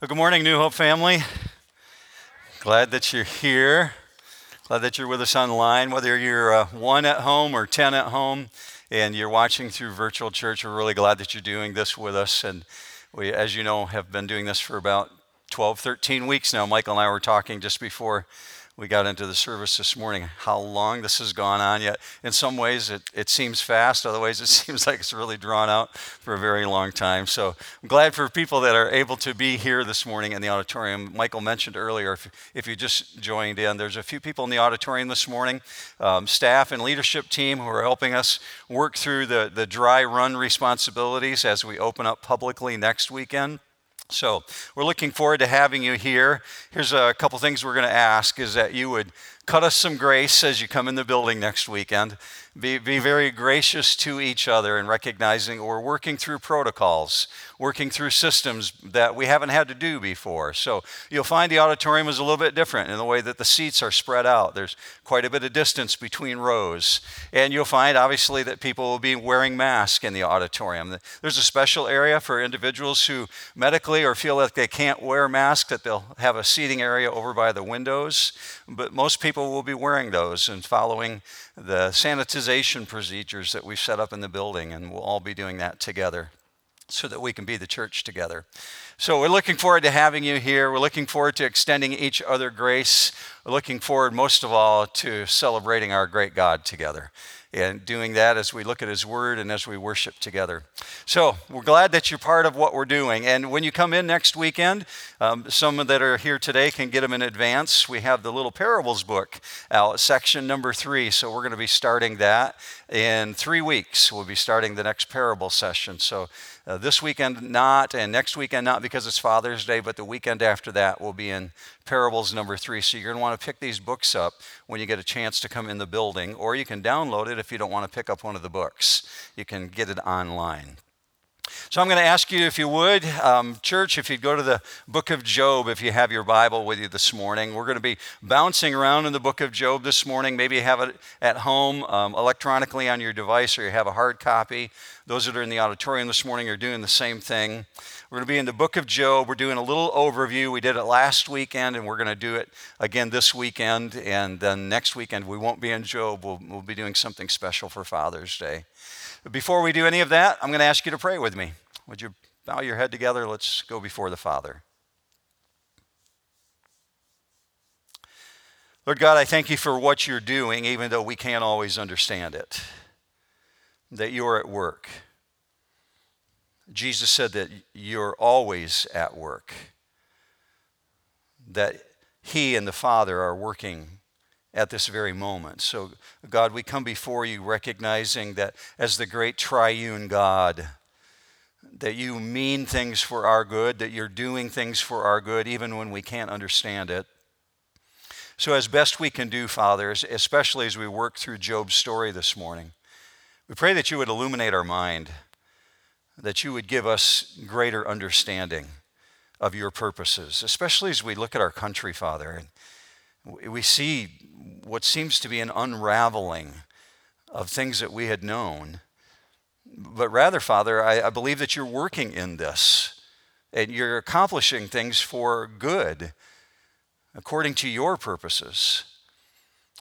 Well, good morning, New Hope family. Glad that you're here. Glad that you're with us online, whether you're uh, one at home or 10 at home and you're watching through virtual church. We're really glad that you're doing this with us. And we, as you know, have been doing this for about 12, 13 weeks now. Michael and I were talking just before we got into the service this morning how long this has gone on yet. In some ways it, it seems fast other ways it seems like it's really drawn out for a very long time. So i'm glad for people that are able to be here this morning in the auditorium. Michael mentioned earlier if, if you just joined in there's a few people in the auditorium this morning um, staff and leadership team who are helping us work through the, the dry run responsibilities as we open up publicly next weekend so, we're looking forward to having you here. Here's a couple things we're going to ask is that you would cut us some grace as you come in the building next weekend. Be, be very gracious to each other and recognizing we're working through protocols, working through systems that we haven't had to do before. So you'll find the auditorium is a little bit different in the way that the seats are spread out. There's quite a bit of distance between rows. And you'll find, obviously, that people will be wearing masks in the auditorium. There's a special area for individuals who medically or feel like they can't wear masks, that they'll have a seating area over by the windows. But most people will be wearing those and following the sanitization procedures that we've set up in the building, and we'll all be doing that together so that we can be the church together. So we're looking forward to having you here. We're looking forward to extending each other grace. We're looking forward, most of all, to celebrating our great God together and doing that as we look at His Word and as we worship together. So we're glad that you're part of what we're doing. And when you come in next weekend, um, some that are here today can get them in advance. We have the little parables book out, section number three. So we're going to be starting that in three weeks. We'll be starting the next parable session. So uh, this weekend, not, and next weekend, not because it's Father's Day, but the weekend after that will be in Parables number three. So you're going to want to pick these books up when you get a chance to come in the building, or you can download it if you don't want to pick up one of the books. You can get it online. So I'm going to ask you, if you would, um, church, if you'd go to the book of Job, if you have your Bible with you this morning. We're going to be bouncing around in the book of Job this morning. Maybe you have it at home um, electronically on your device, or you have a hard copy. Those that are in the auditorium this morning are doing the same thing. We're going to be in the book of Job. We're doing a little overview. We did it last weekend, and we're going to do it again this weekend. And then next weekend, we won't be in Job. We'll, we'll be doing something special for Father's Day. Before we do any of that, I'm going to ask you to pray with me. Would you bow your head together? Let's go before the Father. Lord God, I thank you for what you're doing, even though we can't always understand it that you're at work. Jesus said that you're always at work, that He and the Father are working at this very moment. So, God, we come before you recognizing that as the great triune God, that you mean things for our good, that you're doing things for our good, even when we can't understand it. So, as best we can do, Father, especially as we work through Job's story this morning, we pray that you would illuminate our mind, that you would give us greater understanding of your purposes, especially as we look at our country, Father. And we see what seems to be an unraveling of things that we had known. But rather, Father, I, I believe that you're working in this and you're accomplishing things for good according to your purposes.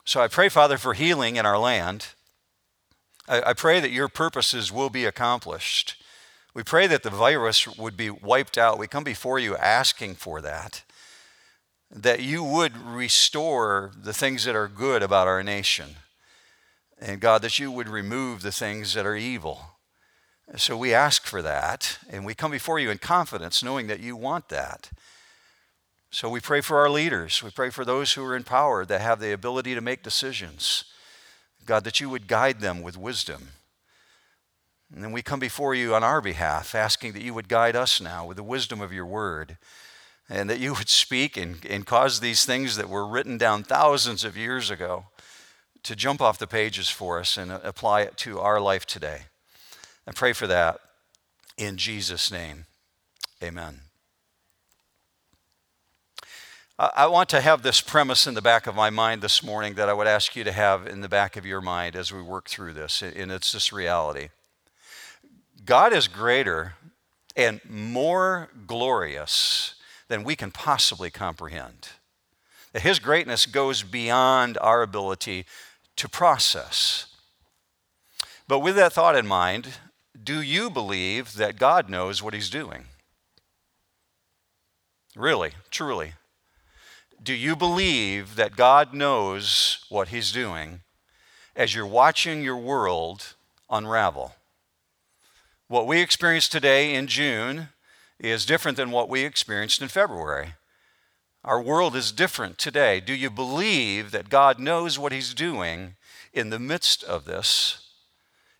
So I pray, Father, for healing in our land. I, I pray that your purposes will be accomplished. We pray that the virus would be wiped out. We come before you asking for that, that you would restore the things that are good about our nation. And God, that you would remove the things that are evil. So we ask for that, and we come before you in confidence, knowing that you want that. So we pray for our leaders. We pray for those who are in power that have the ability to make decisions. God, that you would guide them with wisdom. And then we come before you on our behalf, asking that you would guide us now with the wisdom of your word, and that you would speak and, and cause these things that were written down thousands of years ago to jump off the pages for us and apply it to our life today. I pray for that in Jesus' name. Amen. I want to have this premise in the back of my mind this morning that I would ask you to have in the back of your mind as we work through this, and it's this reality. God is greater and more glorious than we can possibly comprehend. That His greatness goes beyond our ability to process. But with that thought in mind, do you believe that God knows what He's doing? Really, truly. Do you believe that God knows what He's doing as you're watching your world unravel? What we experienced today in June is different than what we experienced in February. Our world is different today. Do you believe that God knows what He's doing in the midst of this?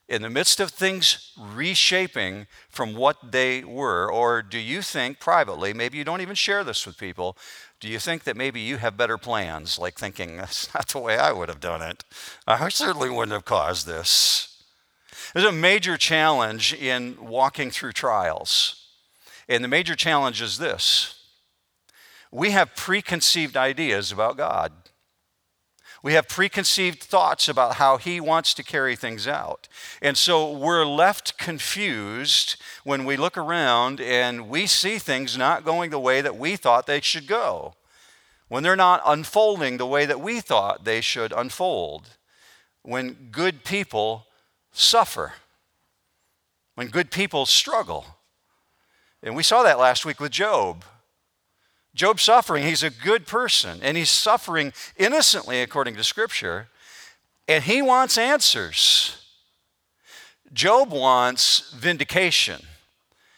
In the midst of things reshaping from what they were? Or do you think privately, maybe you don't even share this with people, do you think that maybe you have better plans, like thinking, that's not the way I would have done it? I certainly wouldn't have caused this. There's a major challenge in walking through trials. And the major challenge is this we have preconceived ideas about God. We have preconceived thoughts about how He wants to carry things out. And so we're left confused when we look around and we see things not going the way that we thought they should go, when they're not unfolding the way that we thought they should unfold, when good people suffer, when good people struggle. And we saw that last week with Job. Job's suffering. He's a good person, and he's suffering innocently according to Scripture, and he wants answers. Job wants vindication.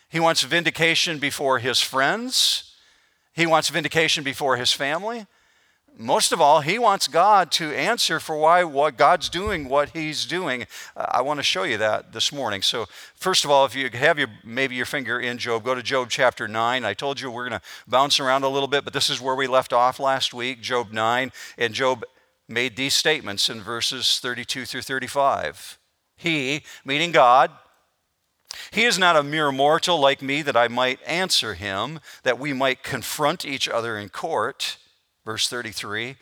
He wants vindication before his friends, he wants vindication before his family, most of all, he wants God to answer for why what God's doing what he's doing. Uh, I want to show you that this morning. So, first of all, if you have your maybe your finger in Job, go to Job chapter 9. I told you we're going to bounce around a little bit, but this is where we left off last week, Job 9, and Job made these statements in verses 32 through 35. He, meaning God, he is not a mere mortal like me that I might answer him, that we might confront each other in court. Verse 33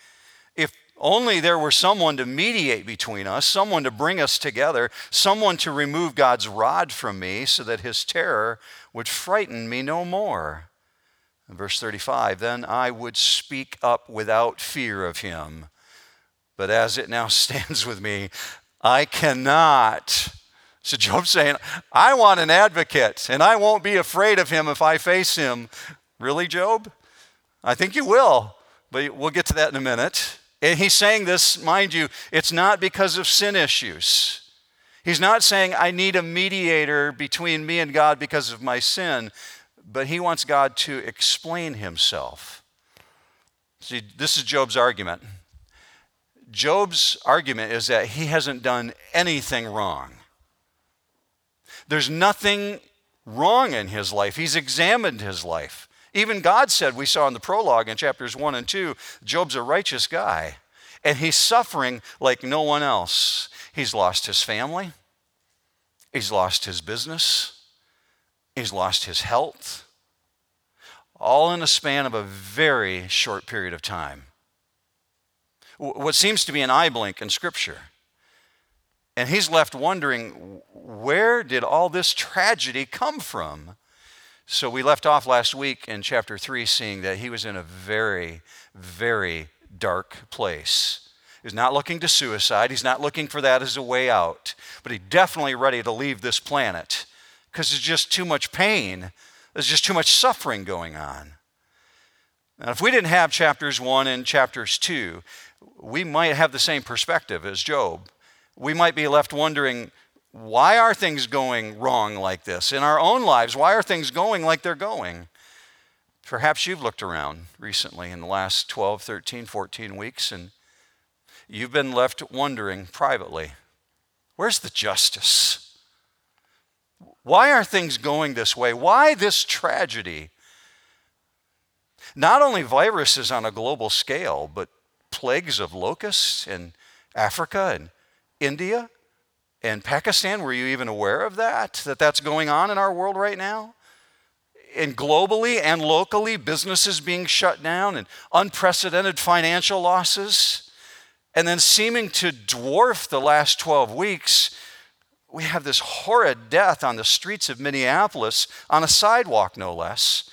If only there were someone to mediate between us, someone to bring us together, someone to remove God's rod from me so that his terror would frighten me no more. verse 35 Then I would speak up without fear of him. But as it now stands with me, I cannot. So Job's saying, I want an advocate, and I won't be afraid of him if I face him. Really, Job? I think you will. But we'll get to that in a minute. And he's saying this, mind you, it's not because of sin issues. He's not saying, I need a mediator between me and God because of my sin, but he wants God to explain himself. See, this is Job's argument. Job's argument is that he hasn't done anything wrong. There's nothing wrong in his life. He's examined his life. Even God said, we saw in the prologue in chapters 1 and 2, Job's a righteous guy. And he's suffering like no one else. He's lost his family, he's lost his business, he's lost his health, all in a span of a very short period of time. What seems to be an eye blink in Scripture. And he's left wondering where did all this tragedy come from? So we left off last week in chapter 3 seeing that he was in a very, very dark place. He's not looking to suicide. He's not looking for that as a way out. But he's definitely ready to leave this planet because there's just too much pain. There's just too much suffering going on. Now, if we didn't have chapters 1 and chapters 2, we might have the same perspective as Job. We might be left wondering why are things going wrong like this? In our own lives, why are things going like they're going? Perhaps you've looked around recently in the last 12, 13, 14 weeks and you've been left wondering privately where's the justice? Why are things going this way? Why this tragedy? Not only viruses on a global scale, but plagues of locusts in Africa and India in Pakistan, were you even aware of that? That that's going on in our world right now? And globally and locally, businesses being shut down and unprecedented financial losses. And then seeming to dwarf the last 12 weeks, we have this horrid death on the streets of Minneapolis, on a sidewalk no less.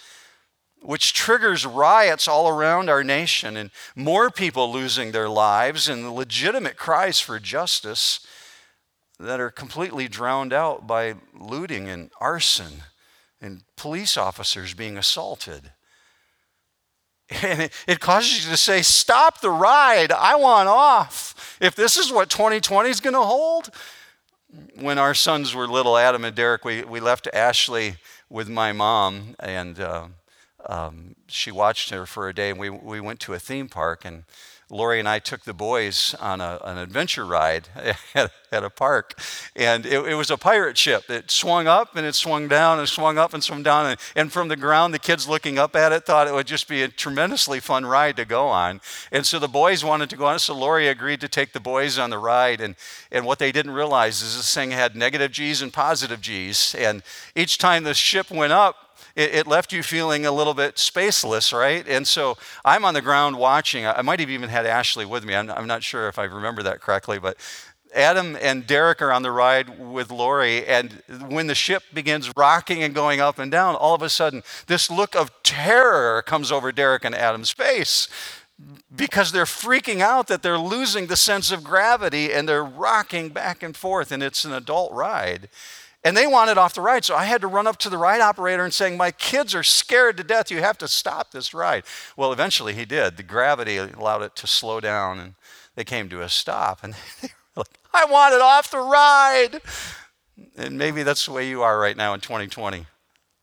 which triggers riots all around our nation and more people losing their lives and legitimate cries for justice that are completely drowned out by looting and arson and police officers being assaulted. And it, causes you to say, Stop the ride. I want off. If this is what 2020 is going to hold. When our sons were little, Adam and Derek, we, we left Ashley with my mom, and uh, um, she watched her for a day. And we, we went to a theme park, and Lori and I took the boys on a, an adventure ride at, at a park. And it, it, was a pirate ship. It swung up and it swung down and swung up and swung down. And, and from the ground, the kids looking up at it thought it would just be a tremendously fun ride to go on. And so the boys wanted to go on. So Lori agreed to take the boys on the ride. And, and what they didn't realize is this thing had negative G's and positive G's. And each time the ship went up, it, it, left you feeling a little bit spaceless, right? And so I'm on the ground watching. I might have even had Ashley with me. I'm, I'm not sure if I remember that correctly, but Adam and Derek are on the ride with Lori, and when the ship begins rocking and going up and down, all of a sudden, this look of terror comes over Derek and Adam's face because they're freaking out that they're losing the sense of gravity and they're rocking back and forth, and it's an adult ride. And they wanted off the ride, so I had to run up to the ride operator and saying, "My kids are scared to death. You have to stop this ride." Well, eventually he did. The gravity allowed it to slow down, and they came to a stop. And they were like, "I want it off the ride." And maybe that's the way you are right now in 2020.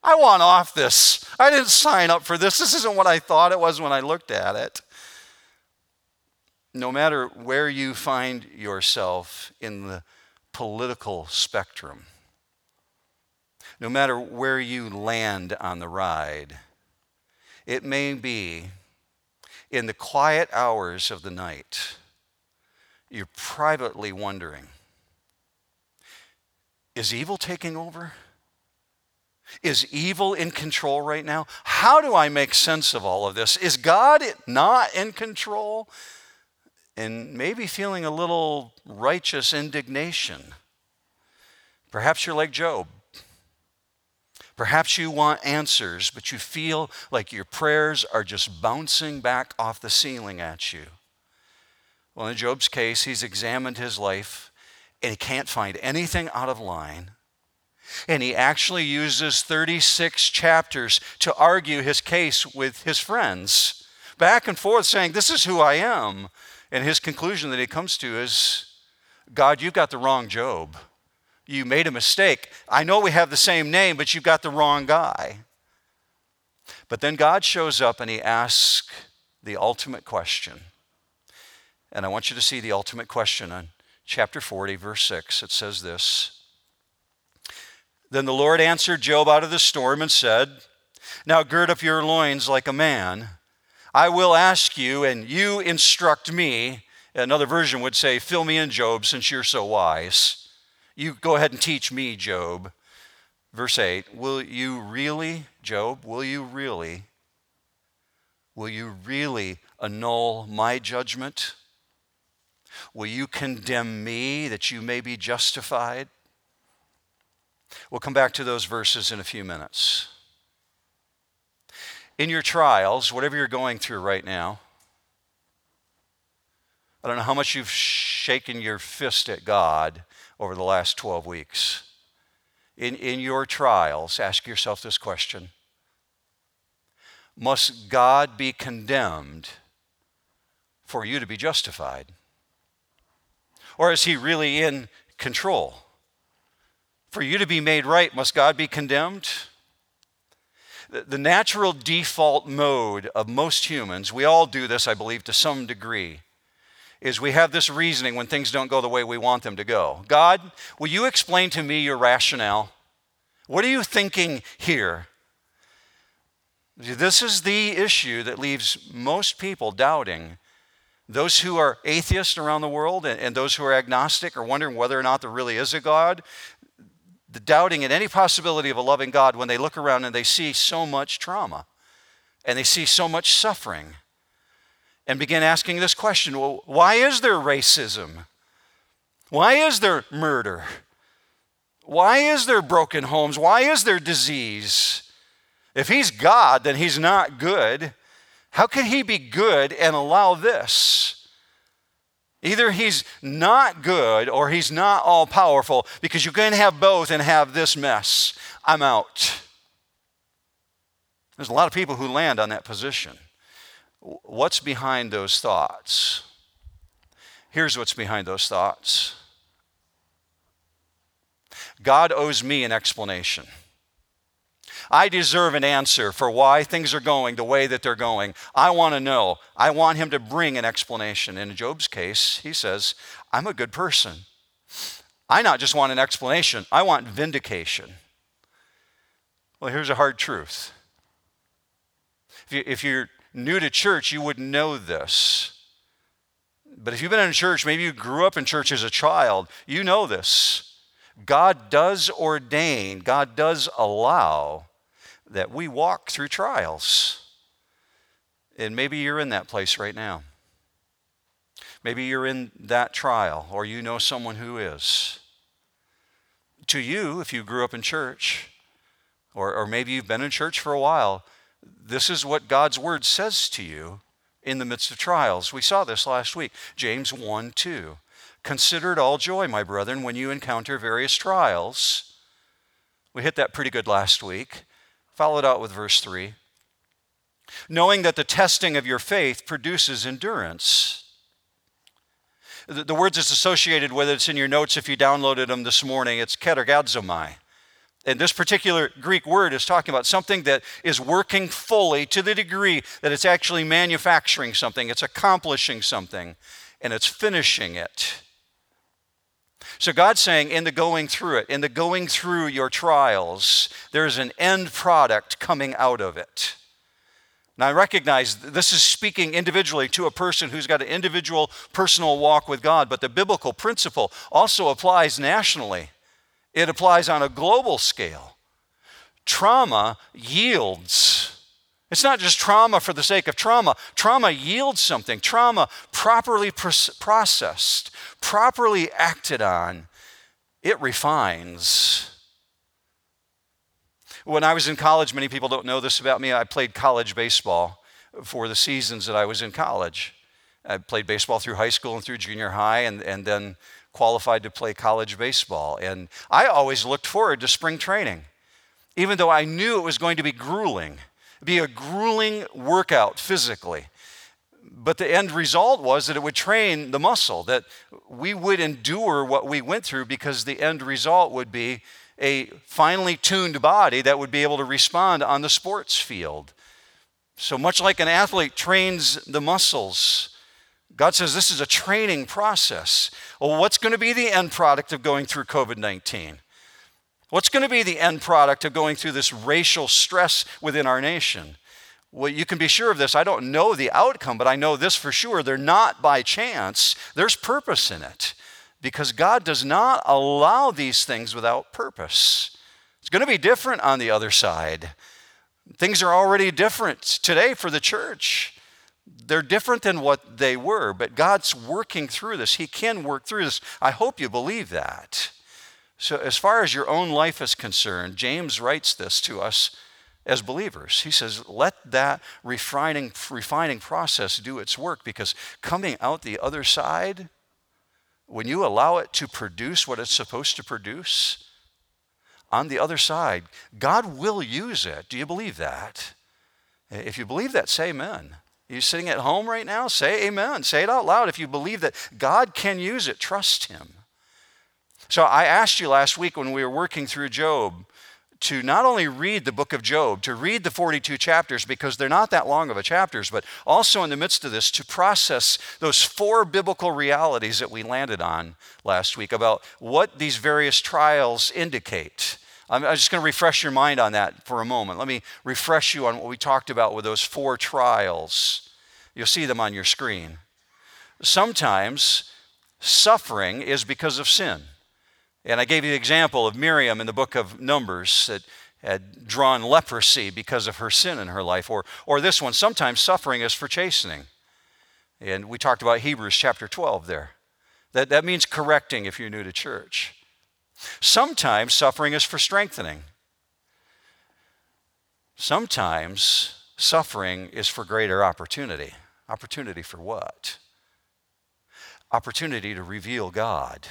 I want off this. I didn't sign up for this. This isn't what I thought it was when I looked at it. No matter where you find yourself in the political spectrum, no matter where you land on the ride. It may be in the quiet hours of the night, you're privately wondering is evil taking over? Is evil in control right now? How do I make sense of all of this? Is God not in control? And maybe feeling a little righteous indignation. Perhaps you're like Job. Perhaps you want answers, but you feel like your prayers are just bouncing back off the ceiling at you. Well, in Job's case, he's examined his life and he can't find anything out of line. And he actually uses 36 chapters to argue his case with his friends, back and forth, saying, This is who I am. And his conclusion that he comes to is, God, you've got the wrong Job you made a mistake. I know we have the same name, but you've got the wrong guy. But then God shows up and he asks the ultimate question. And I want you to see the ultimate question on chapter 40, verse 6. It says this Then the Lord answered Job out of the storm and said, Now gird up your loins like a man. I will ask you, and you instruct me. Another version would say, Fill me in, Job, since you're so wise. You go ahead and teach me, Job. Verse 8 Will you really, Job, will you really, will you really annul my judgment? Will you condemn me that you may be justified? We'll come back to those verses in a few minutes. In your trials, whatever you're going through right now, I don't know how much you've shaken your fist at God over the last 12 weeks. In, in your trials, ask yourself this question Must God be condemned for you to be justified? Or is he really in control? For you to be made right, must God be condemned? The natural default mode of most humans, we all do this, I believe, to some degree, is we have this reasoning when things don't go the way we want them to go. God, will you explain to me your rationale? What are you thinking here? This is the issue that leaves most people doubting. Those who are atheists around the world and, those who are agnostic are wondering whether or not there really is a God. The doubting in any possibility of a loving God when they look around and they see so much trauma and they see so much suffering and begin asking this question well, why is there racism? Why is there murder? Why is there broken homes? Why is there disease? If he's God, then he's not good. How can he be good and allow this? Either he's not good or he's not all powerful because you can have both and have this mess. I'm out. There's a lot of people who land on that position. What's behind those thoughts? Here's what's behind those thoughts God owes me an explanation. I deserve an answer for why things are going the way that they're going. I want to know. I want him to bring an explanation. In Job's case, he says, I'm a good person. I not just want an explanation, I want vindication. Well, here's a hard truth. If, you, you're new to church, you wouldn't know this. But if you've been in church, maybe you grew up in church as a child, you know this. God does ordain, God does allow that we walk through trials. And maybe you're in that place right now. Maybe you're in that trial, or you know someone who is. To you, if you grew up in church, or, or maybe you've been in church for a while, this is what God's word says to you in the midst of trials. We saw this last week. James 1 2. Consider it all joy, my brethren, when you encounter various trials. We hit that pretty good last week. Followed out with verse 3. Knowing that the testing of your faith produces endurance. The, the words it's associated with, it's in your notes if you downloaded them this morning. It's katergazomai. And this particular Greek word is talking about something that is working fully to the degree that it's actually manufacturing something, it's accomplishing something, and it's finishing it. So God's saying, in the going through it, in the going through your trials, there's an end product coming out of it. Now, I recognize this is speaking individually to a person who's got an individual personal walk with God, but the biblical principle also applies nationally, it applies on a global scale. Trauma yields. It's not just trauma for the sake of trauma. Trauma yields something. Trauma, properly processed, properly acted on, it refines. When I was in college, many people don't know this about me, I played college baseball for the seasons that I was in college. I played baseball through high school and through junior high, and, and then qualified to play college baseball. And I always looked forward to spring training, even though I knew it was going to be grueling be a grueling workout physically. But the end result was that it would train the muscle, that we would endure what we went through because the end result would be a finely tuned body that would be able to respond on the sports field. So much like an athlete trains the muscles, God says this is a training process. Well, what's going to be the end product of going through COVID 19? What's going to be the end product of going through this racial stress within our nation? Well, you can be sure of this. I don't know the outcome, but I know this for sure. They're not by chance, there's purpose in it because God does not allow these things without purpose. It's going to be different on the other side. Things are already different today for the church. They're different than what they were, but God's working through this. He can work through this. I hope you believe that. So, as far as your own life is concerned, James writes this to us as believers. He says, let that refining, refining process do its work because coming out the other side, when you allow it to produce what it's supposed to produce, on the other side, God will use it. Do you believe that? If you believe that, say amen. You sitting at home right now? Say amen. Say it out loud. If you believe that God can use it, trust Him. So I asked you last week when we were working through Job to not only read the book of Job, to read the 42 chapters because they're not that long of a chapters, but also in the midst of this to process those four biblical realities that we landed on last week about what these various trials indicate. I'm just going to refresh your mind on that for a moment. Let me refresh you on what we talked about with those four trials. You'll see them on your screen. Sometimes suffering is because of sin. And I gave you the example of Miriam in the book of Numbers that had drawn leprosy because of her sin in her life. Or, or this one, sometimes suffering is for chastening. And we talked about Hebrews chapter 12 there. That, that means correcting if you're new to church. Sometimes suffering is for strengthening. Sometimes suffering is for greater opportunity. Opportunity for what? Opportunity to reveal God,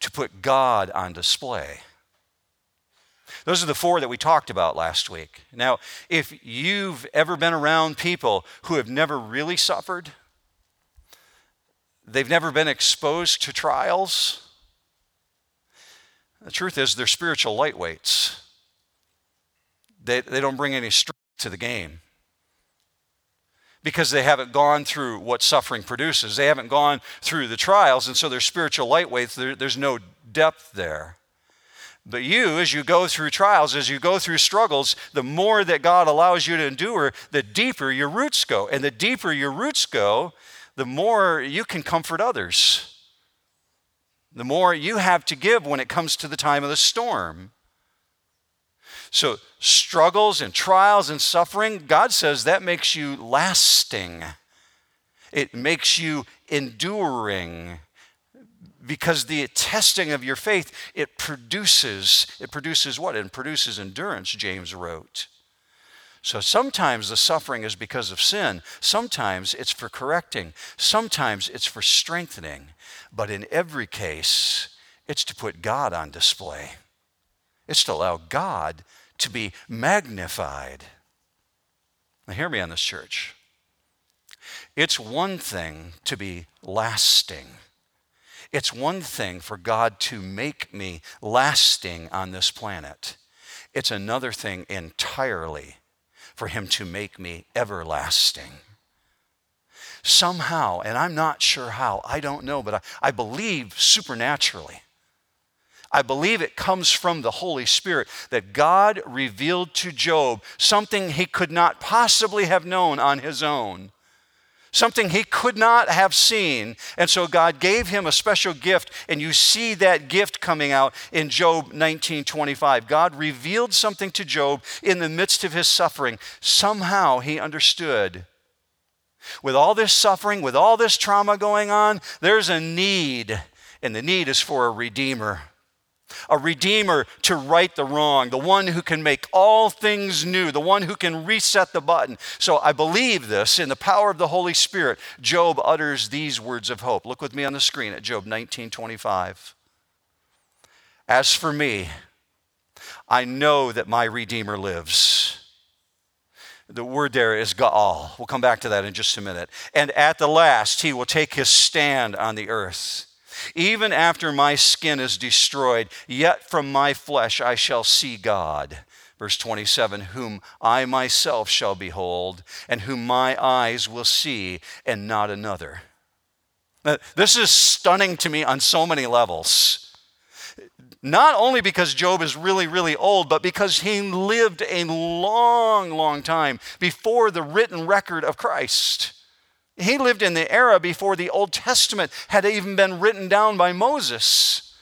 to put God on display. Those are the four that we talked about last week. Now, if you've ever been around people who have never really suffered, they've never been exposed to trials, the truth is they're spiritual lightweights. They, they don't bring any strength to the game because they haven't gone through what suffering produces. They haven't gone through the trials, and so they're spiritual lightweights. There, there's no depth there. But you, as you go through trials, as you go through struggles, the more that God allows you to endure, the deeper your roots go. And the deeper your roots go, the more you can comfort others. The more you have to give when it comes to the time of the storm. So, struggles and trials and suffering, God says that makes you lasting. It makes you enduring. Because the testing of your faith it produces it produces what? It produces endurance james wrote. So sometimes the suffering is because of sin. Sometimes it's for correcting. Sometimes it's for strengthening but in every case it's to put god on display. It's to allow god to be magnified. Now hear me on this church. It's one thing to be lasting. It's one thing for God to make me lasting on this planet, it's another thing entirely for Him to make me everlasting. Somehow, and I'm not sure how, I don't know, but I, I believe supernaturally. I believe it comes from the Holy Spirit that God revealed to Job something he could not possibly have known on his own something he could not have seen. And so God gave him a special gift, and you see that gift coming out in Job 19:25. God revealed something to Job in the midst of his suffering. Somehow he understood. With all this suffering, with all this trauma going on, there's a need, and the need is for a redeemer a redeemer to right the wrong, the one who can make all things new, the one who can reset the button. So I believe this in the power of the Holy Spirit. Job utters these words of hope. Look with me on the screen at Job 19:25. As for me, I know that my redeemer lives. The word there is Gaal. We'll come back to that in just a minute. And at the last, he will take his stand on the earth. Even after my skin is destroyed, yet from my flesh I shall see God. Verse 27 Whom I myself shall behold, and whom my eyes will see, and not another. Now, this is stunning to me on so many levels. Not only because Job is really, really old, but because he lived a long, long time before the written record of Christ. He lived in the era before the Old Testament had even been written down by Moses.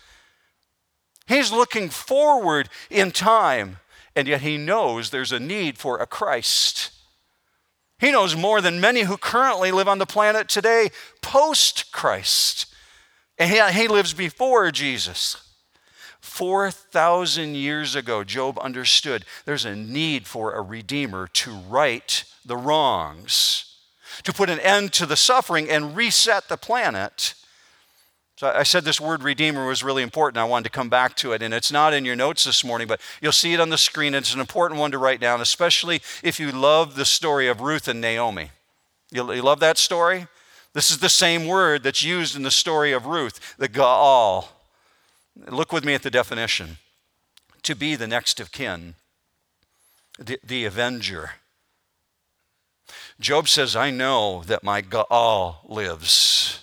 He's looking forward in time, and yet he knows there's a need for a Christ. He knows more than many who currently live on the planet today post Christ. And he, he lives before Jesus. 4,000 years ago, Job understood there's a need for a redeemer to right the wrongs to put an end to the suffering and reset the planet. So I said this word redeemer was really important. I wanted to come back to it. And it's not in your notes this morning, but you'll see it on the screen. It's an important one to write down, especially if you love the story of Ruth and Naomi. You, you love that story? This is the same word that's used in the story of Ruth, the Gaal. Look with me at the definition to be the next of kin, the, the avenger Job says, I know that my Gaal lives.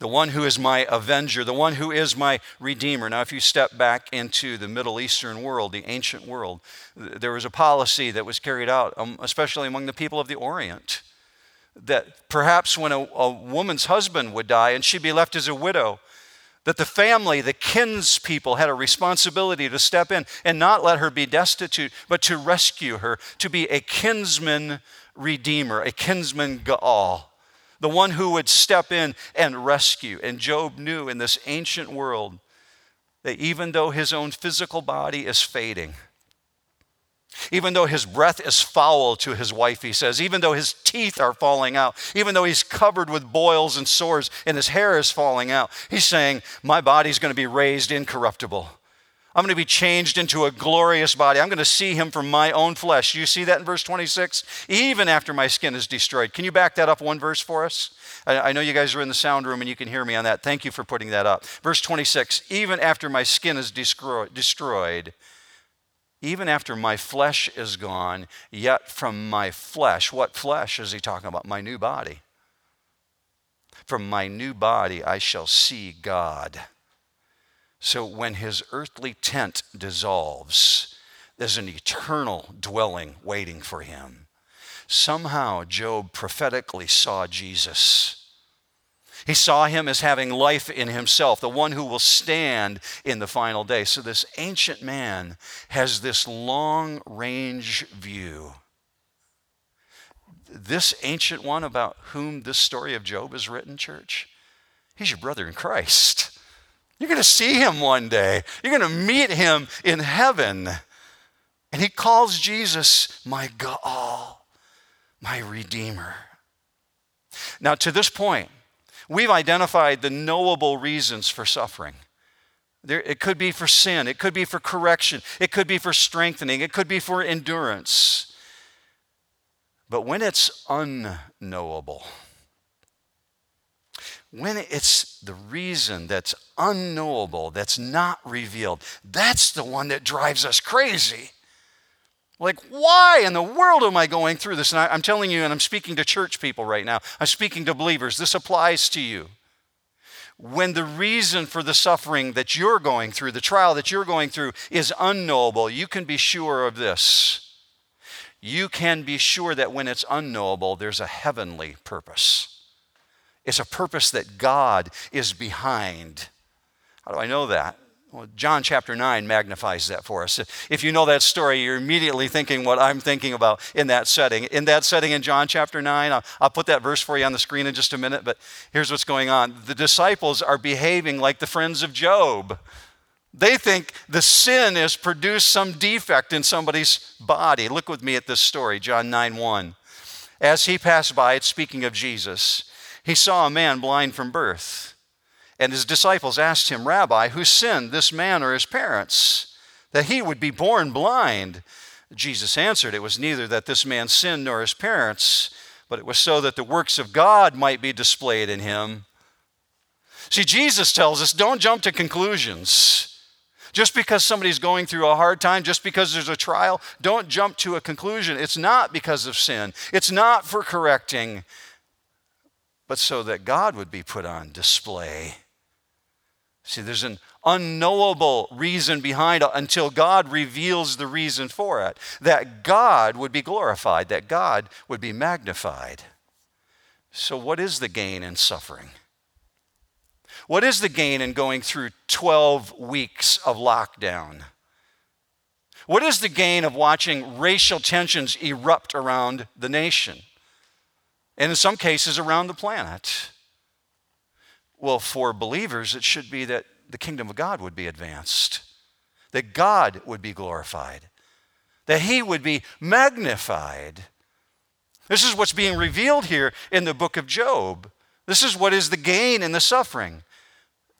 The one who is my avenger, the one who is my redeemer. Now, if you step back into the Middle Eastern world, the ancient world, there was a policy that was carried out, um, especially among the people of the Orient, that perhaps when a, a woman's husband would die and she'd be left as a widow, that the family, the kinspeople, had a responsibility to step in and not let her be destitute, but to rescue her, to be a kinsman redeemer, a kinsman Gaal, the one who would step in and rescue. And Job knew in this ancient world that even though his own physical body is fading, Even though his breath is foul to his wife, he says, even though his teeth are falling out, even though he's covered with boils and sores and his hair is falling out, he's saying, My body's going to be raised incorruptible. I'm going to be changed into a glorious body. I'm going to see him from my own flesh. You see that in verse 26? Even after my skin is destroyed. Can you back that up one verse for us? I, know you guys are in the sound room and you can hear me on that. Thank you for putting that up. Verse 26 Even after my skin is destroyed, even after my flesh is gone, yet from my flesh, what flesh is he talking about? My new body. From my new body I shall see God. So when his earthly tent dissolves, there's an eternal dwelling waiting for him. Somehow, Job prophetically saw Jesus. He saw him as having life in himself, the one who will stand in the final day. So, this ancient man has this long range view. This ancient one about whom this story of Job is written, church, he's your brother in Christ. You're going to see him one day, you're going to meet him in heaven. And he calls Jesus my God, my Redeemer. Now, to this point, We've identified the knowable reasons for suffering. There, it could be for sin, it could be for correction, it could be for strengthening, it could be for endurance. But when it's unknowable, when it's the reason that's unknowable, that's not revealed, that's the one that drives us crazy. Like, why in the world am I going through this? And I, am telling you, and I'm speaking to church people right now, I'm speaking to believers. This applies to you. When the reason for the suffering that you're going through, the trial that you're going through, is unknowable, you can be sure of this. You can be sure that when it's unknowable, there's a heavenly purpose. It's a purpose that God is behind. How do I know that? Well, John chapter 9 magnifies that for us. If you know that story, you're immediately thinking what I'm thinking about in that setting. In that setting in John chapter 9, I'll, I'll, put that verse for you on the screen in just a minute, but here's what's going on. The disciples are behaving like the friends of Job. They think the sin has produced some defect in somebody's body. Look with me at this story, John 9 1. As he passed by, it's speaking of Jesus, he saw a man blind from birth. And his disciples asked him, Rabbi, who sinned, this man or his parents, that he would be born blind? Jesus answered, It was neither that this man sinned nor his parents, but it was so that the works of God might be displayed in him. See, Jesus tells us don't jump to conclusions. Just because somebody's going through a hard time, just because there's a trial, don't jump to a conclusion. It's not because of sin, it's not for correcting, but so that God would be put on display. See, there's an unknowable reason behind it until God reveals the reason for it. That God would be glorified, that God would be magnified. So, what is the gain in suffering? What is the gain in going through 12 weeks of lockdown? What is the gain of watching racial tensions erupt around the nation? And in some cases, around the planet? Well, for believers, it should be that the kingdom of God would be advanced, that God would be glorified, that He would be magnified. This is what's being revealed here in the book of Job. This is what is the gain in the suffering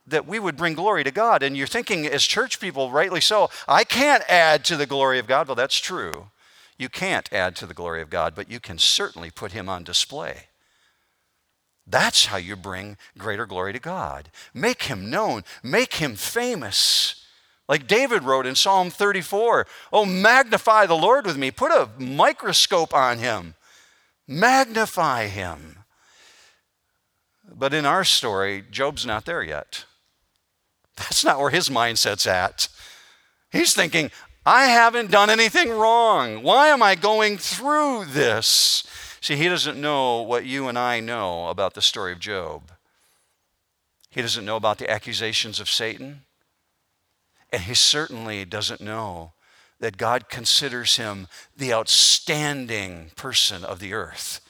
that we would bring glory to God. And you're thinking, as church people, rightly so, I can't add to the glory of God. Well, that's true. You can't add to the glory of God, but you can certainly put Him on display. That's how you bring greater glory to God. Make him known, make him famous. Like David wrote in Psalm 34 Oh, magnify the Lord with me. Put a microscope on him, magnify him. But in our story, Job's not there yet. That's not where his mindset's at. He's thinking, I haven't done anything wrong. Why am I going through this? See, he doesn't know what you and I know about the story of Job. He doesn't know about the accusations of Satan. And he certainly doesn't know that God considers him the outstanding person of the earth.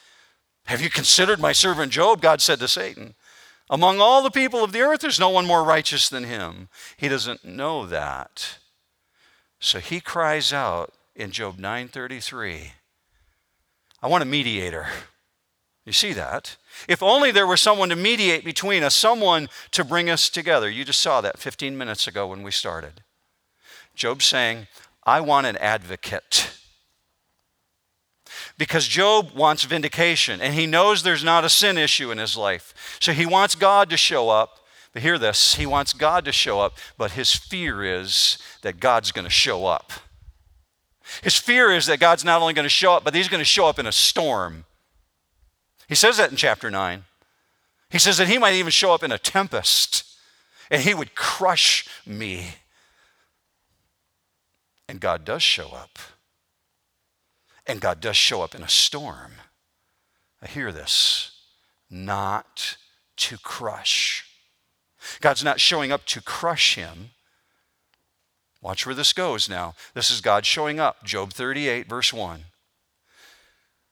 Have you considered my servant Job? God said to Satan. Among all the people of the earth, there's no one more righteous than him. He doesn't know that. So he cries out in Job 9:33. I want a mediator. You see that? If only there were someone to mediate between us, someone to bring us together. You just saw that 15 minutes ago when we started. Job saying, I want an advocate. Because Job wants vindication and he knows there's not a sin issue in his life. So he wants God to show up. But hear this he wants God to show up, but his fear is that God's going to show up. His fear is that God's not only going to show up, but he's going to show up in a storm. He says that in chapter 9. He says that he might even show up in a tempest and he would crush me. And God does show up. And God does show up in a storm. I hear this not to crush. God's not showing up to crush him. Watch where this goes now. This is God showing up. Job 38, verse 1.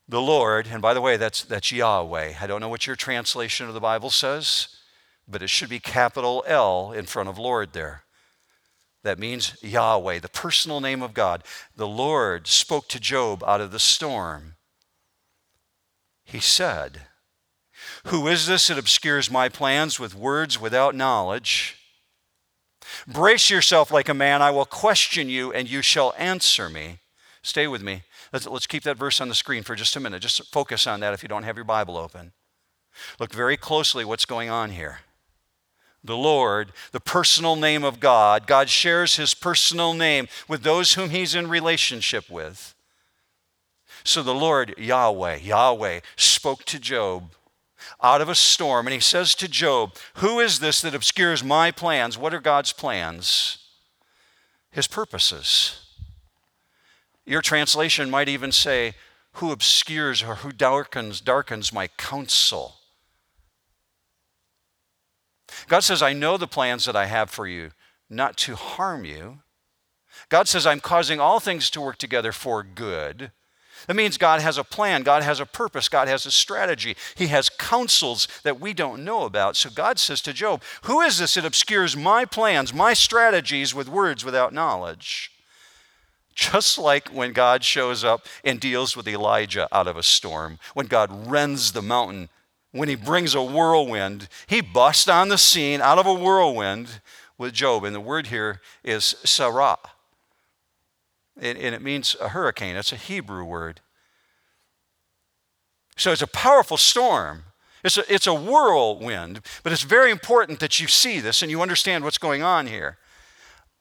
The Lord, and by the way, that's, that's Yahweh. I don't know what your translation of the Bible says, but it should be capital L in front of Lord there. That means Yahweh, the personal name of God. The Lord spoke to Job out of the storm. He said, Who is this that obscures my plans with words without knowledge? Brace yourself like a man. I will question you, and you shall answer me. Stay with me. Let's, let's keep that verse on the screen for just a minute. Just focus on that if you don't have your Bible open. Look very closely what's going on here the Lord, the personal name of God. God shares his personal name with those whom he's in relationship with. So the Lord, Yahweh, Yahweh, spoke to Job out of a storm, and he says to Job, Who is this that obscures my plans? What are God's plans? His purposes. Your translation might even say, Who obscures or who darkens, darkens my counsel? God says, I know the plans that I have for you, not to harm you. God says, I'm causing all things to work together for good. That means God has a plan, God has a purpose, God has a strategy. He has counsels that we don't know about. So God says to Job, Who is this that obscures my plans, my strategies with words without knowledge? Just like when God shows up and deals with Elijah out of a storm, when God rends the mountain when he brings a whirlwind, he busts on the scene out of a whirlwind with Job. And the word here is sarah. And, it means a hurricane, it's a Hebrew word. So it's a powerful storm. It's a, it's a whirlwind, but it's very important that you see this and you understand what's going on here.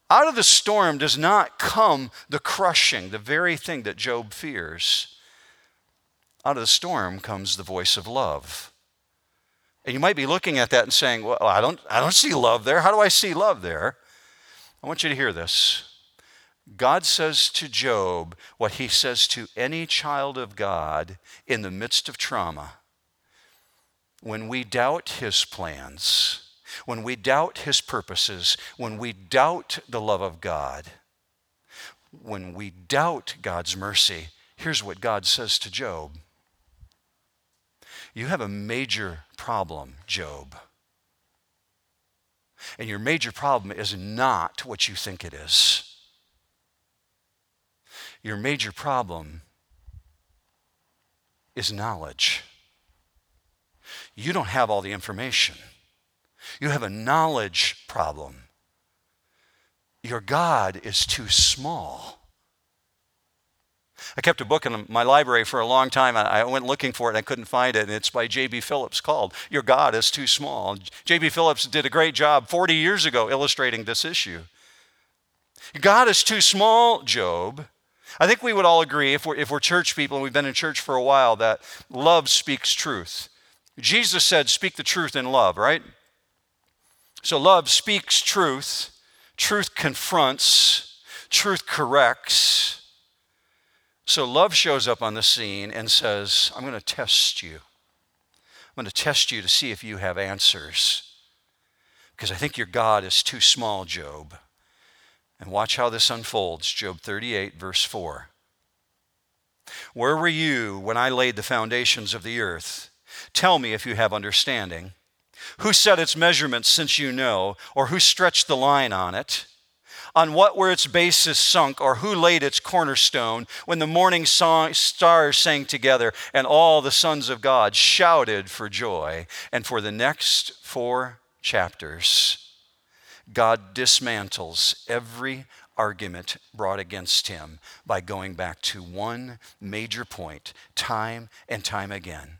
Out of the storm does not come the crushing, the very thing that Job fears. Out of the storm comes the voice of love. And you might be looking at that and saying, Well, I don't, I don't see love there. How do I see love there? I want you to hear this. God says to Job what he says to any child of God in the midst of trauma. When we doubt his plans, when we doubt his purposes, when we doubt the love of God, when we doubt God's mercy, here's what God says to Job You have a major problem, Job. And your major problem is not what you think it is. Your major problem is knowledge. You don't have all the information. You have a knowledge problem. Your God is too small. I kept a book in my library for a long time. I went looking for it I couldn't find it, and it's by J.B. Phillips called Your God is Too Small. J.B. Phillips did a great job 40 years ago illustrating this issue. God is too small, Job. I think we would all agree, if we're, if we're church people and we've been in church for a while, that love speaks truth. Jesus said, Speak the truth in love, right? So love speaks truth, truth confronts, truth corrects. So love shows up on the scene and says, I'm going to test you. I'm going to test you to see if you have answers. Because I think your God is too small, Job. And watch how this unfolds. Job 38, verse 4. Where were you when I laid the foundations of the earth? Tell me if you have understanding. Who set its measurements since you know, or who stretched the line on it? on what were its bases sunk, or who laid its cornerstone, when the morning song, stars sang together and all the sons of God shouted for joy. And for the next four chapters, God dismantles every argument brought against him by going back to one major point, time and time again.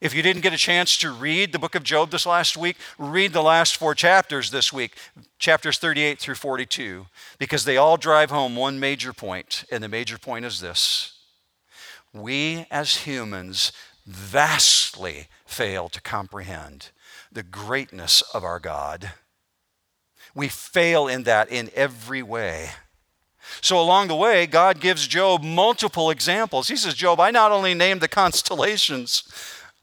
If you didn't get a chance to read the book of Job this last week, read the last four chapters this week, chapters 38 through 42, because they all drive home one major point, and the major point is this We as humans vastly fail to comprehend the greatness of our God. We fail in that in every way. So, along the way, God gives Job multiple examples. He says, Job, I not only named the constellations,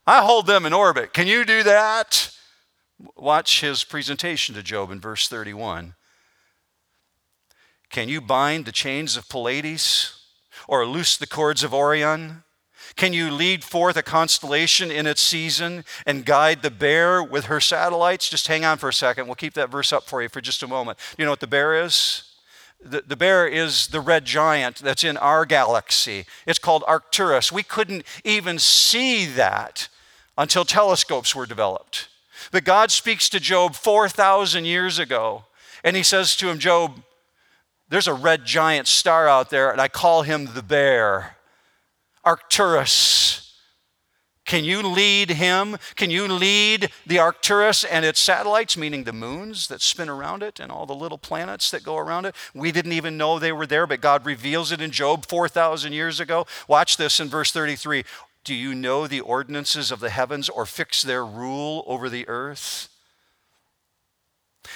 I hold them in orbit. Can you do that? Watch his presentation to Job in verse 31. Can you bind the chains of Pleiades or loose the cords of Orion? Can you lead forth a constellation in its season and guide the bear with her satellites? Just hang on for a second. We'll keep that verse up for you for just a moment. You know what the bear is? The, the bear is the red giant that's in our galaxy. It's called Arcturus. We couldn't even see that until telescopes were developed. But God speaks to Job 4,000 years ago, and he says to him, Job, there's a red giant star out there, and I call him the bear, Arcturus. Can you lead him? Can you lead the Arcturus and its satellites, meaning the moons that spin around it and all the little planets that go around it? We didn't even know they were there, but God reveals it in Job 4,000 years ago. Watch this in verse 33 do you know the ordinances of the heavens or fix their rule over the earth?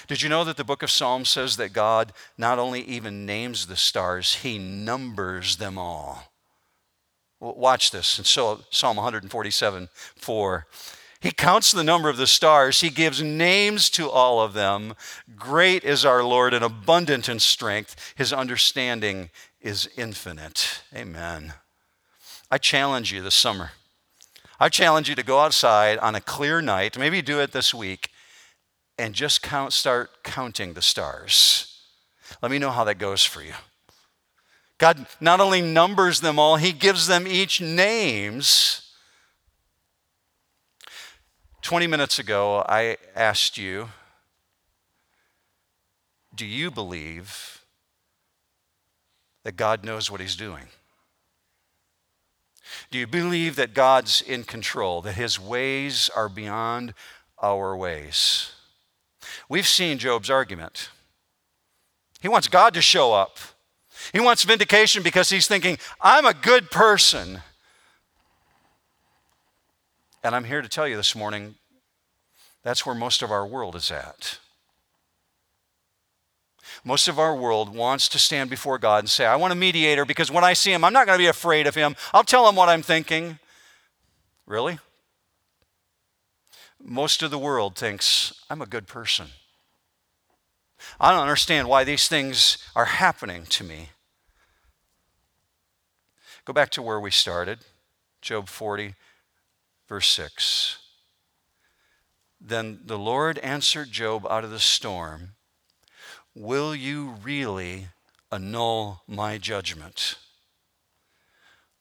Did you know that the book of Psalms says that God not only even names the stars, he numbers them all? Watch this And so Psalm 147 4. He counts the number of the stars. He gives names to all of them. Great is our Lord and abundant in strength. His understanding is infinite. Amen. I challenge you this summer. I challenge you to go outside on a clear night, maybe do it this week, and just count, start counting the stars. Let me know how that goes for you. God not only numbers them all, He gives them each names. 20 minutes ago, I asked you, Do you believe that God knows what He's doing? Do you believe that God's in control, that his ways are beyond our ways? We've seen Job's argument. He wants God to show up. He wants vindication because he's thinking, I'm a good person. And I'm here to tell you this morning that's where most of our world is at. Most of our world wants to stand before God and say, I want a mediator because when I see him, I'm not going to be afraid of him. I'll tell him what I'm thinking. Really? Most of the world thinks, I'm a good person. I don't understand why these things are happening to me. Go back to where we started, Job 40, verse 6. Then the Lord answered Job out of the storm Will you really annul my judgment?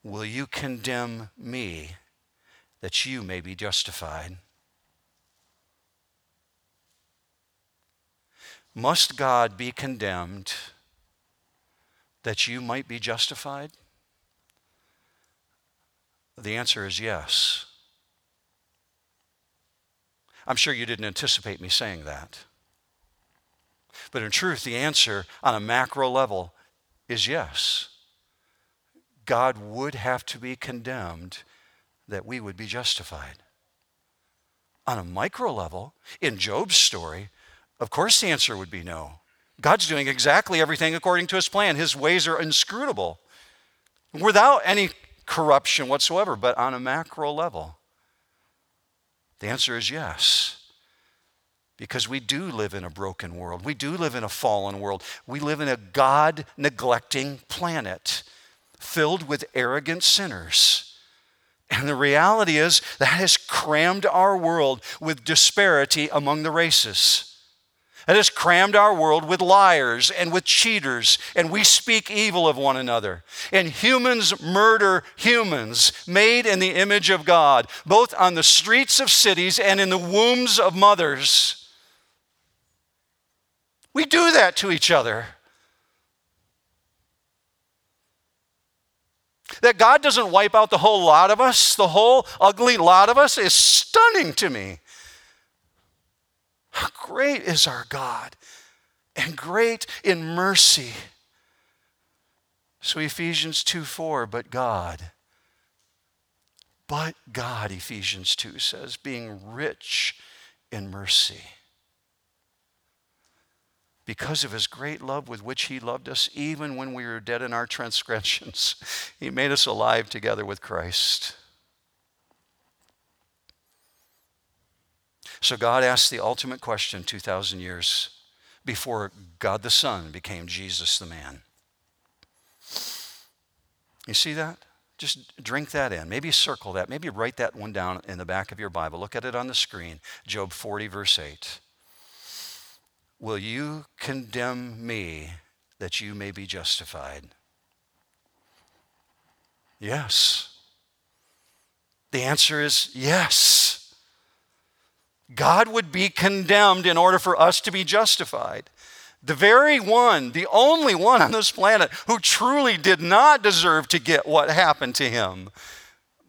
Will you condemn me that you may be justified? Must God be condemned that you might be justified? The answer is yes. I'm sure you didn't anticipate me saying that. But in truth, the answer on a macro level is yes. God would have to be condemned that we would be justified. On a micro level, in Job's story, of course the answer would be no. God's doing exactly everything according to his plan. His ways are inscrutable without any corruption whatsoever. But on a macro level, the answer is yes because we do live in a broken world. We do live in a fallen world. We live in a God neglecting planet filled with arrogant sinners. And the reality is that has crammed our world with disparity among the races. That has crammed our world with liars and with cheaters, and we speak evil of one another. And humans murder humans made in the image of God, both on the streets of cities and in the wombs of mothers. We do that to each other. That God doesn't wipe out the whole lot of us, the whole ugly lot of us, is stunning to me. Great is our God and great in mercy. So Ephesians 2 4, but God. But God, Ephesians 2 says, being rich in mercy. Because of his great love with which he loved us, even when we were dead in our transgressions, he made us alive together with Christ. So God asked the ultimate question 2,000 years before God the Son became Jesus the man. You see that? Just drink that in. Maybe circle that. Maybe write that one down in the back of your Bible. Look at it on the screen. Job 40, verse 8. Will you condemn me that you may be justified? Yes. The answer is yes. God would be condemned in order for us to be justified. The very one, the only one on this planet who truly did not deserve to get what happened to him,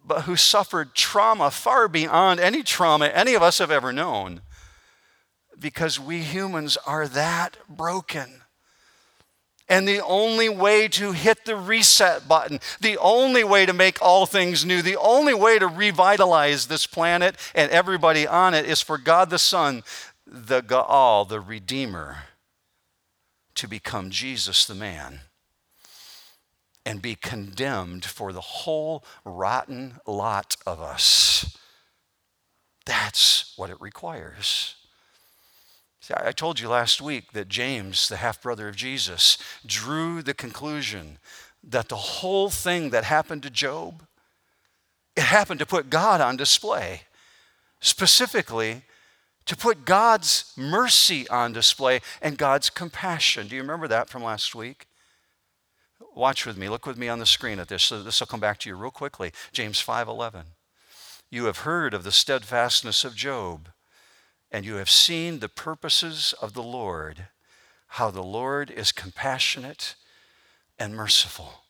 but who suffered trauma far beyond any trauma any of us have ever known, because we humans are that broken. And the only way to hit the reset button, the only way to make all things new, the only way to revitalize this planet and everybody on it is for God the Son, the Goel, the Redeemer, to become Jesus the man and be condemned for the whole rotten lot of us. That's what it requires. See, I told you last week that James, the half brother of Jesus, drew the conclusion that the whole thing that happened to Job, it happened to put God on display. Specifically, to put God's mercy on display and God's compassion. Do you remember that from last week? Watch with me. Look with me on the screen at this. So this will come back to you real quickly. James 5:11. You have heard of the steadfastness of Job and you have seen the purposes of the Lord, how the Lord is compassionate and merciful.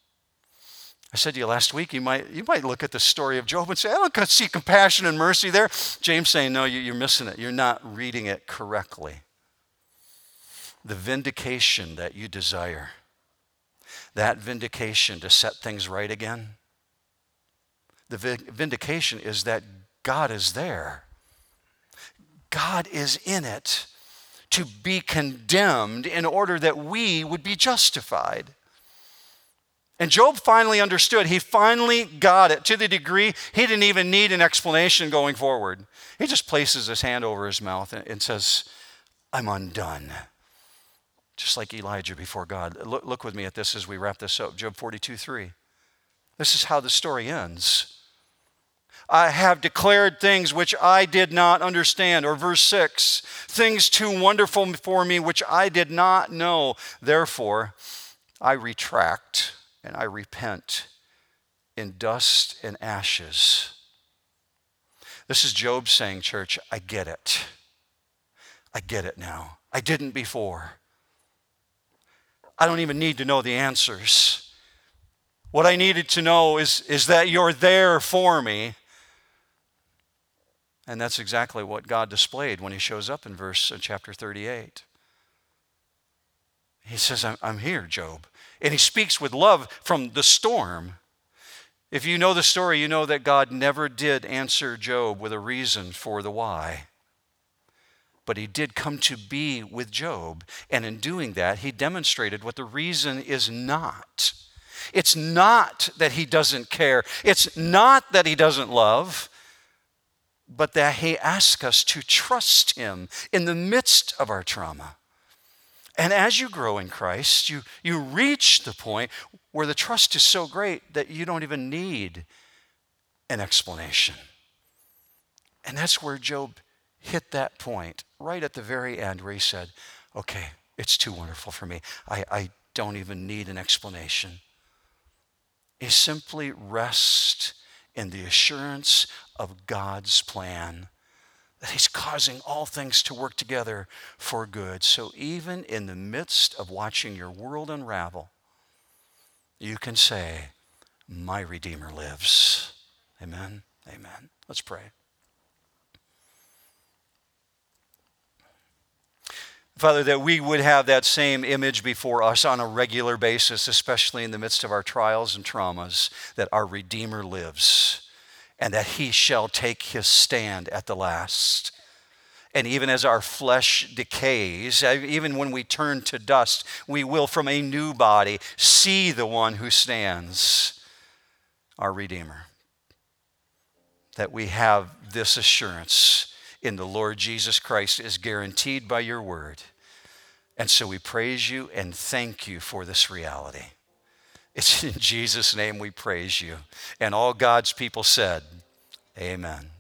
I said to you last week, you might, you might look at the story of Job and say, I don't see compassion and mercy there. James saying, No, you're missing it. You're not reading it correctly. The vindication that you desire, that vindication to set things right again, the vindication is that God is there. God is in it to be condemned in order that we would be justified. And Job finally understood. He finally got it to the degree he didn't even need an explanation going forward. He just places his hand over his mouth and, says, I'm undone. Just like Elijah before God. Look, look with me at this as we wrap this up. Job 42 3. This is how the story ends. I have declared things which I did not understand. Or verse 6 things too wonderful for me which I did not know. Therefore, I retract and I repent in dust and ashes. This is Job saying, Church, I get it. I get it now. I didn't before. I don't even need to know the answers. What I needed to know is, is that you're there for me and that's exactly what God displayed when he shows up in verse uh, chapter 38. He says, I'm, I'm here, Job. And he speaks with love from the storm. If you know the story, you know that God never did answer Job with a reason for the why. But he did come to be with Job. And in doing that, he demonstrated what the reason is not. It's not that he doesn't care, it's not that he doesn't love but that He asks us to trust Him in the midst of our trauma. And as you grow in Christ, you, you reach the point where the trust is so great that you don't even need an explanation. And that's where Job hit that point right at the very end where he said, Okay, it's too wonderful for me. I, I don't even need an explanation. He simply rest in the assurance of God's plan that He's causing all things to work together for good. So even in the midst of watching your world unravel, you can say, My Redeemer lives. Amen. Amen. Let's pray. Father, that we would have that same image before us on a regular basis, especially in the midst of our trials and traumas, that our Redeemer lives and that he shall take his stand at the last. And even as our flesh decays, uh, even when we turn to dust, we will from a new body see the one who stands, our Redeemer. That we have this assurance in the Lord Jesus Christ is guaranteed by your word. And so we praise you and thank you for this reality. It's in Jesus' name we praise you. And all God's people said, Amen.